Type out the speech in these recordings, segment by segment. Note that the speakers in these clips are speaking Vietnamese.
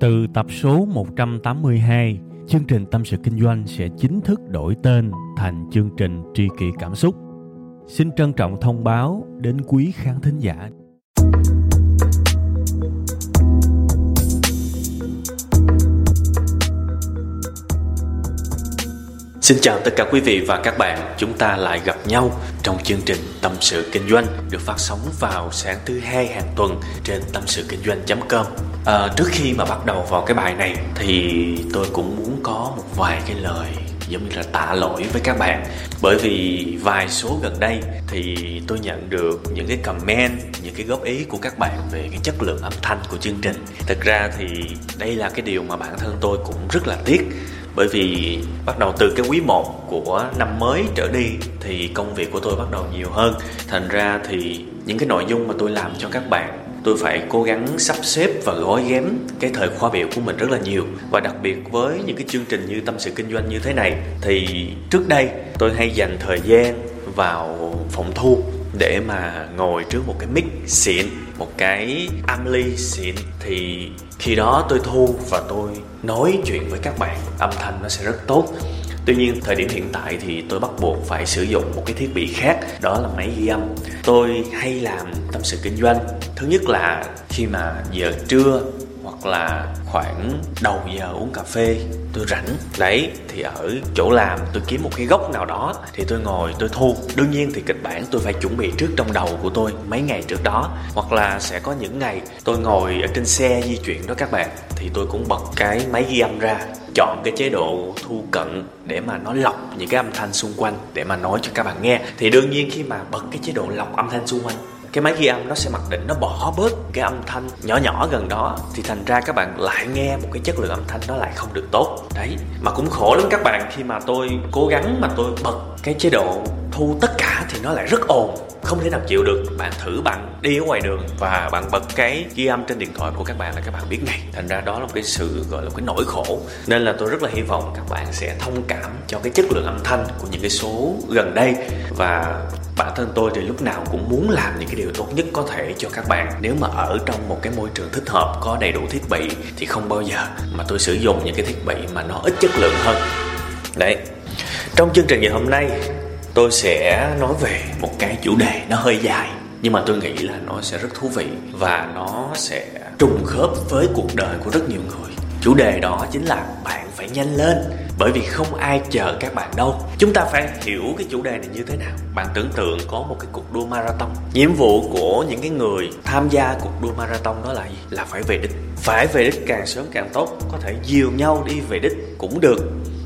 Từ tập số 182, chương trình Tâm sự Kinh doanh sẽ chính thức đổi tên thành chương trình Tri kỷ Cảm xúc. Xin trân trọng thông báo đến quý khán thính giả. Xin chào tất cả quý vị và các bạn, chúng ta lại gặp nhau trong chương trình Tâm sự Kinh doanh được phát sóng vào sáng thứ hai hàng tuần trên tâm sự kinh doanh.com. À, trước khi mà bắt đầu vào cái bài này thì tôi cũng muốn có một vài cái lời giống như là tạ lỗi với các bạn. Bởi vì vài số gần đây thì tôi nhận được những cái comment những cái góp ý của các bạn về cái chất lượng âm thanh của chương trình. Thực ra thì đây là cái điều mà bản thân tôi cũng rất là tiếc bởi vì bắt đầu từ cái quý 1 của năm mới trở đi thì công việc của tôi bắt đầu nhiều hơn. Thành ra thì những cái nội dung mà tôi làm cho các bạn, tôi phải cố gắng sắp xếp và gói ghém cái thời khóa biểu của mình rất là nhiều. Và đặc biệt với những cái chương trình như tâm sự kinh doanh như thế này, thì trước đây tôi hay dành thời gian vào phòng thu để mà ngồi trước một cái mic xịn một cái ampli xịn thì khi đó tôi thu và tôi nói chuyện với các bạn, âm thanh nó sẽ rất tốt Tuy nhiên, thời điểm hiện tại thì tôi bắt buộc phải sử dụng một cái thiết bị khác, đó là máy ghi âm. Tôi hay làm tâm sự kinh doanh. Thứ nhất là khi mà giờ trưa hoặc là khoảng đầu giờ uống cà phê, tôi rảnh. Đấy, thì ở chỗ làm tôi kiếm một cái góc nào đó thì tôi ngồi, tôi thu. Đương nhiên thì kịch bản tôi phải chuẩn bị trước trong đầu của tôi mấy ngày trước đó. Hoặc là sẽ có những ngày tôi ngồi ở trên xe di chuyển đó các bạn, thì tôi cũng bật cái máy ghi âm ra, chọn cái chế độ thu cận để mà nó lọc những cái âm thanh xung quanh, để mà nói cho các bạn nghe. Thì đương nhiên khi mà bật cái chế độ lọc âm thanh xung quanh cái máy ghi âm nó sẽ mặc định, nó bỏ bớt cái âm thanh nhỏ nhỏ gần đó. Thì thành ra các bạn lại nghe một cái chất lượng âm thanh nó lại không được tốt. Đấy, mà cũng khổ lắm các bạn, khi mà tôi cố gắng mà tôi bật cái chế độ thu tất cả thì nó lại rất ồn không thể nào chịu được. Bạn thử, bạn đi ở ngoài đường và bạn bật cái ghi âm trên điện thoại của các bạn là các bạn biết ngay. Thành ra đó là một cái sự, gọi là một cái nỗi khổ. Nên là tôi rất là hy vọng các bạn sẽ thông cảm cho cái chất lượng âm thanh của những cái số gần đây. Và bản thân tôi thì lúc nào cũng muốn làm những cái điều tốt nhất có thể cho các bạn. Nếu mà ở trong một cái môi trường thích hợp, có đầy đủ thiết bị thì không bao giờ mà tôi sử dụng những cái thiết bị mà nó ít chất lượng hơn. Đấy. Trong chương trình ngày hôm nay tôi sẽ nói về một cái chủ đề nó hơi dài, nhưng mà tôi nghĩ là nó sẽ rất thú vị và nó sẽ trùng khớp với cuộc đời của rất nhiều người. Chủ đề đó chính là bạn phải nhanh lên, bởi vì không ai chờ các bạn đâu. Chúng ta phải hiểu cái chủ đề này như thế nào. Bạn tưởng tượng có một cái cuộc đua marathon. Nhiệm vụ của những cái người tham gia cuộc đua marathon đó là gì? Là phải về đích. Phải về đích càng sớm càng tốt. Có thể dìu nhau đi về đích cũng được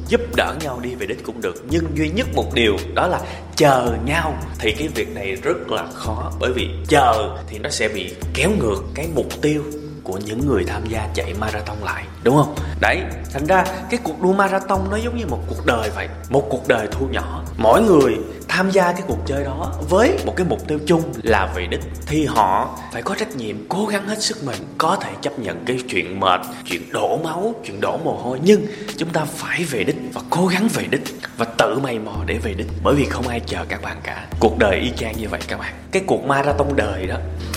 giúp đỡ nhau đi về đích cũng được. Nhưng duy nhất một điều đó là chờ nhau. Thì cái việc này rất là khó, bởi vì chờ thì nó sẽ bị kéo ngược cái mục tiêu của những người tham gia chạy marathon lại, đúng không? Đấy, thành ra cái cuộc đua marathon nó giống như một cuộc đời vậy. Một cuộc đời thu nhỏ. Mỗi người tham gia cái cuộc chơi đó với một cái mục tiêu chung là về đích thì họ phải có trách nhiệm cố gắng hết sức mình có thể chấp nhận cái chuyện mệt, chuyện đổ máu, chuyện đổ mồ hôi. Nhưng chúng ta phải về đích và cố gắng về đích và tự mày mò để về đích bởi vì không ai chờ các bạn cả. Cuộc đời y chang như vậy các bạn. Cái cuộc marathon đời đó,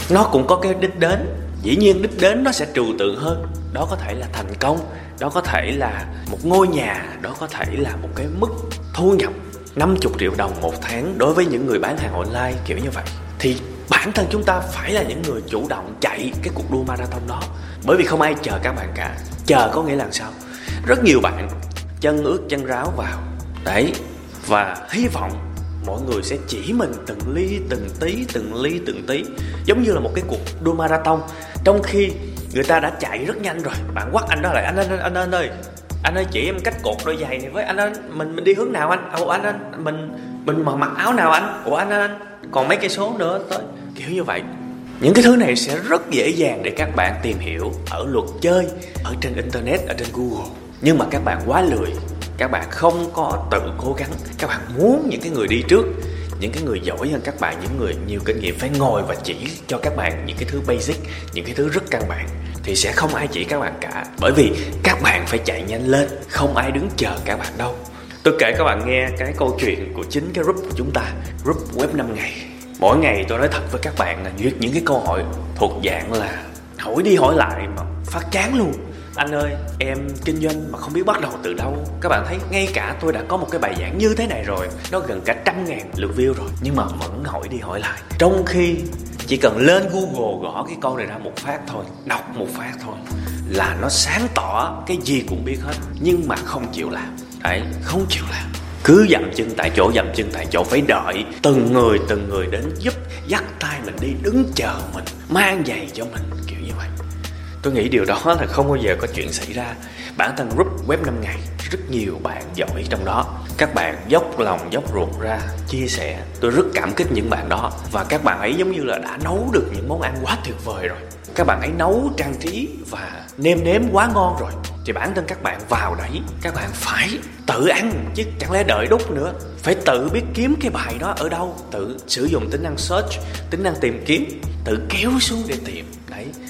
nó cũng có cái đích đến. Dĩ nhiên đích đến nó sẽ trừu tượng hơn. Đó có thể là thành công, đó có thể là một ngôi nhà, đó có thể là một cái mức thu nhập 50 triệu đồng một tháng đối với những người bán hàng online kiểu như vậy. Thì bản thân chúng ta phải là những người chủ động chạy cái cuộc đua marathon đó. Bởi vì không ai chờ các bạn cả. Chờ có nghĩa là sao? Rất nhiều bạn chân ướt chân ráo vào. Đấy. Và hy vọng mọi người sẽ chỉ mình từng ly từng tí từng ly từng tí. Giống như là một cái cuộc đua marathon. Trong khi người ta đã chạy rất nhanh rồi. Bạn quát anh đó lại anh anh anh, anh ơi anh ơi, chỉ em cách cột đôi giày này với anh ơi. Mình mình đi hướng nào anh? Ủa, anh ơi, mình mình mà mặc áo nào anh? Ủa, anh anh còn mấy cây số nữa, tới. Kiểu như vậy. Những cái thứ này sẽ rất dễ dàng để các bạn tìm hiểu ở luật chơi, ở trên internet, ở trên google. Nhưng mà các bạn quá lười. Các bạn không có tự cố gắng. Các bạn muốn những cái người đi trước những cái người giỏi hơn các bạn, những người nhiều kinh nghiệm, phải ngồi và chỉ cho các bạn những cái thứ basic, những cái thứ rất căn bản, thì sẽ không ai chỉ các bạn cả. Bởi vì các bạn phải chạy nhanh lên, không ai đứng chờ các bạn đâu. Tôi kể các bạn nghe cái câu chuyện của chính cái group của chúng ta, group web 5 ngày. Mỗi ngày tôi nói thật với các bạn là duyệt, những cái câu hỏi thuộc dạng là hỏi đi hỏi lại mà phát chán luôn anh ơi, em kinh doanh mà không biết bắt đầu từ đâu. Các bạn thấy ngay cả tôi đã có một cái bài giảng như thế này rồi. Nó gần cả trăm ngàn lượt view rồi. Nhưng mà vẫn hỏi đi hỏi lại. Trong khi chỉ cần lên google gõ cái câu này ra một phát thôi, đọc một phát thôi, là nó sáng tỏ cái gì cũng biết hết. Nhưng mà không chịu làm. Đấy, không chịu làm. Cứ dậm chân tại chỗ, dậm chân tại chỗ, phải đợi từng người từng người đến giúp dắt tay mình đi đứng chờ mình, mang giày cho mình, kiểu như vậy tôi nghĩ điều đó là không bao giờ có chuyện xảy ra. Bản thân group web 5 ngày, rất nhiều bạn giỏi trong đó. Các bạn dốc lòng, dốc ruột ra chia sẻ. Tôi rất cảm kích những bạn đó. Và các bạn ấy giống như là đã nấu được những món ăn quá tuyệt vời rồi. Các bạn ấy nấu trang trí và nêm nếm quá ngon rồi. Thì bản thân các bạn vào đấy, các bạn phải tự ăn, chứ chẳng lẽ đợi đúc nữa. Phải tự biết kiếm cái bài đó ở đâu. Tự sử dụng tính năng search, tính năng tìm kiếm, tự kéo xuống để tìm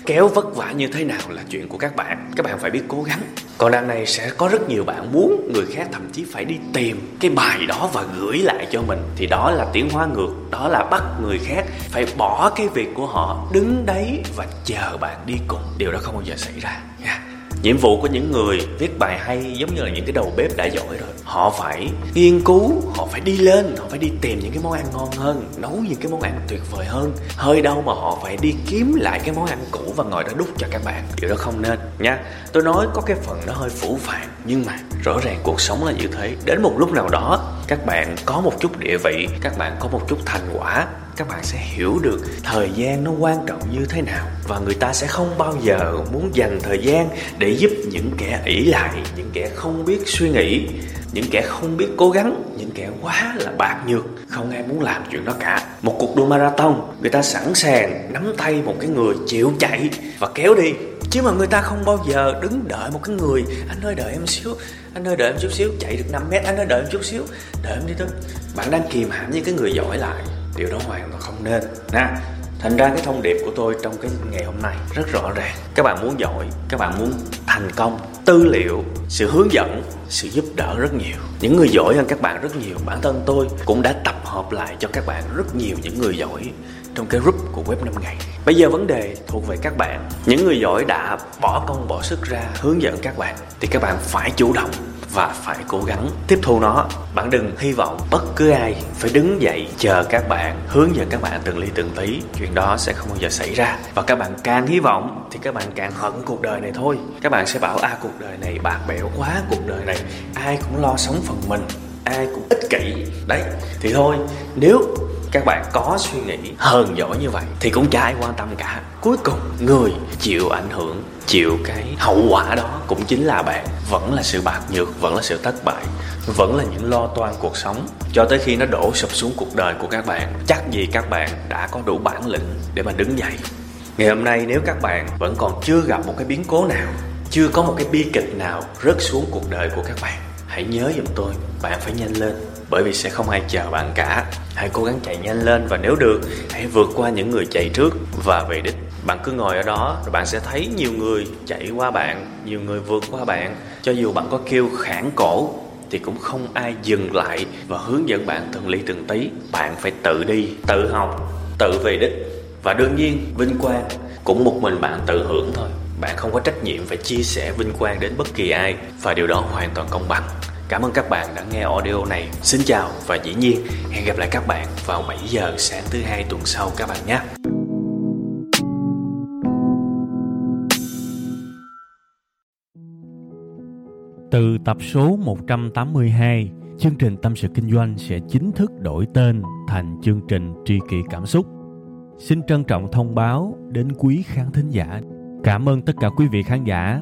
kéo vất vả như thế nào là chuyện của các bạn. Các bạn phải biết cố gắng. Còn đằng này sẽ có rất nhiều bạn muốn, người khác thậm chí phải đi tìm cái bài đó và gửi lại cho mình. Thì đó là tiến hóa ngược, đó là bắt người khác phải bỏ cái việc của họ đứng đấy và chờ bạn đi cùng. Điều đó không bao giờ xảy ra nha nhiệm vụ của những người viết bài hay giống như là những cái đầu bếp đã giỏi rồi. Họ phải nghiên cứu, họ phải đi lên, họ phải đi tìm những cái món ăn ngon hơn, nấu những cái món ăn tuyệt vời hơn. Hơi đâu mà họ phải đi kiếm lại cái món ăn cũ và ngồi đó đúc cho các bạn. Điều đó không nên, nha. Tôi nói có cái phần nó hơi phủ phàng, nhưng mà rõ ràng cuộc sống là như thế. Đến một lúc nào đó các bạn có một chút địa vị, các bạn có một chút thành quả, các bạn sẽ hiểu được thời gian nó quan trọng như thế nào. Và người ta sẽ không bao giờ muốn dành thời gian để giúp những kẻ ỷ lại, những kẻ không biết suy nghĩ, những kẻ không biết cố gắng, những kẻ quá là bạc nhược, không ai muốn làm chuyện đó cả. Một cuộc đua marathon, người ta sẵn sàng nắm tay một cái người chịu chạy và kéo đi chứ mà người ta không bao giờ đứng đợi một cái người, anh ơi, đợi em xíu, anh ơi, đợi em chút xíu chạy được 5 mét, anh ơi, đợi em chút xíu, đợi em đi tới bạn đang kìm hãm những cái người giỏi lại, điều đó hoàn toàn không nên, nha. Thành ra cái thông điệp của tôi trong cái ngày hôm nay rất rõ ràng. Các bạn muốn giỏi, các bạn muốn thành công, tư liệu, sự hướng dẫn, sự giúp đỡ rất nhiều. Những người giỏi hơn các bạn rất nhiều. Bản thân tôi cũng đã tập hợp lại cho các bạn rất nhiều những người giỏi trong cái group của web 5 ngày. Bây giờ vấn đề thuộc về các bạn. Những người giỏi đã bỏ công bỏ sức ra hướng dẫn các bạn, thì các bạn phải chủ động và phải cố gắng tiếp thu nó. Bạn đừng hy vọng bất cứ ai phải đứng dậy chờ các bạn, hướng dẫn các bạn từng ly từng tí. Chuyện đó sẽ không bao giờ xảy ra. Và các bạn càng hy vọng thì các bạn càng hận cuộc đời này thôi. Các bạn sẽ bảo à cuộc đời này bạc bẽo quá, cuộc đời này ai cũng lo sống phần mình, ai cũng ích kỷ. Đấy, thì thôi, nếu các bạn có suy nghĩ hờn giỏi như vậy thì cũng chả ai quan tâm cả. Cuối cùng, người chịu ảnh hưởng, chịu cái hậu quả đó cũng chính là bạn. Vẫn là sự bạc nhược, vẫn là sự thất bại, vẫn là những lo toan cuộc sống. Cho tới khi nó đổ sụp xuống cuộc đời của các bạn, chắc gì các bạn đã có đủ bản lĩnh để mà đứng dậy. Ngày hôm nay nếu các bạn vẫn còn chưa gặp một cái biến cố nào, chưa có một cái bi kịch nào rớt xuống cuộc đời của các bạn, hãy nhớ giùm tôi, bạn phải nhanh lên bởi vì sẽ không ai chờ bạn cả. Hãy cố gắng chạy nhanh lên và nếu được, hãy vượt qua những người chạy trước và về đích. Bạn cứ ngồi ở đó, rồi bạn sẽ thấy nhiều người chạy qua bạn, nhiều người vượt qua bạn. Cho dù bạn có kêu khản cổ, thì cũng không ai dừng lại và hướng dẫn bạn từng ly từng tí. Bạn phải tự đi, tự học, tự về đích. Và đương nhiên, vinh quang cũng một mình bạn tự hưởng thôi. Bạn không có trách nhiệm phải chia sẻ vinh quang đến bất kỳ ai, và điều đó hoàn toàn công bằng. Cảm ơn các bạn đã nghe audio này. Xin chào và dĩ nhiên hẹn gặp lại các bạn vào 7 giờ sáng thứ hai tuần sau các bạn nhé. Từ tập số 182, chương trình Tâm sự Kinh doanh sẽ chính thức đổi tên thành chương trình Tri kỷ Cảm xúc. Xin trân trọng thông báo đến quý khán thính giả. Cảm ơn tất cả quý vị khán giả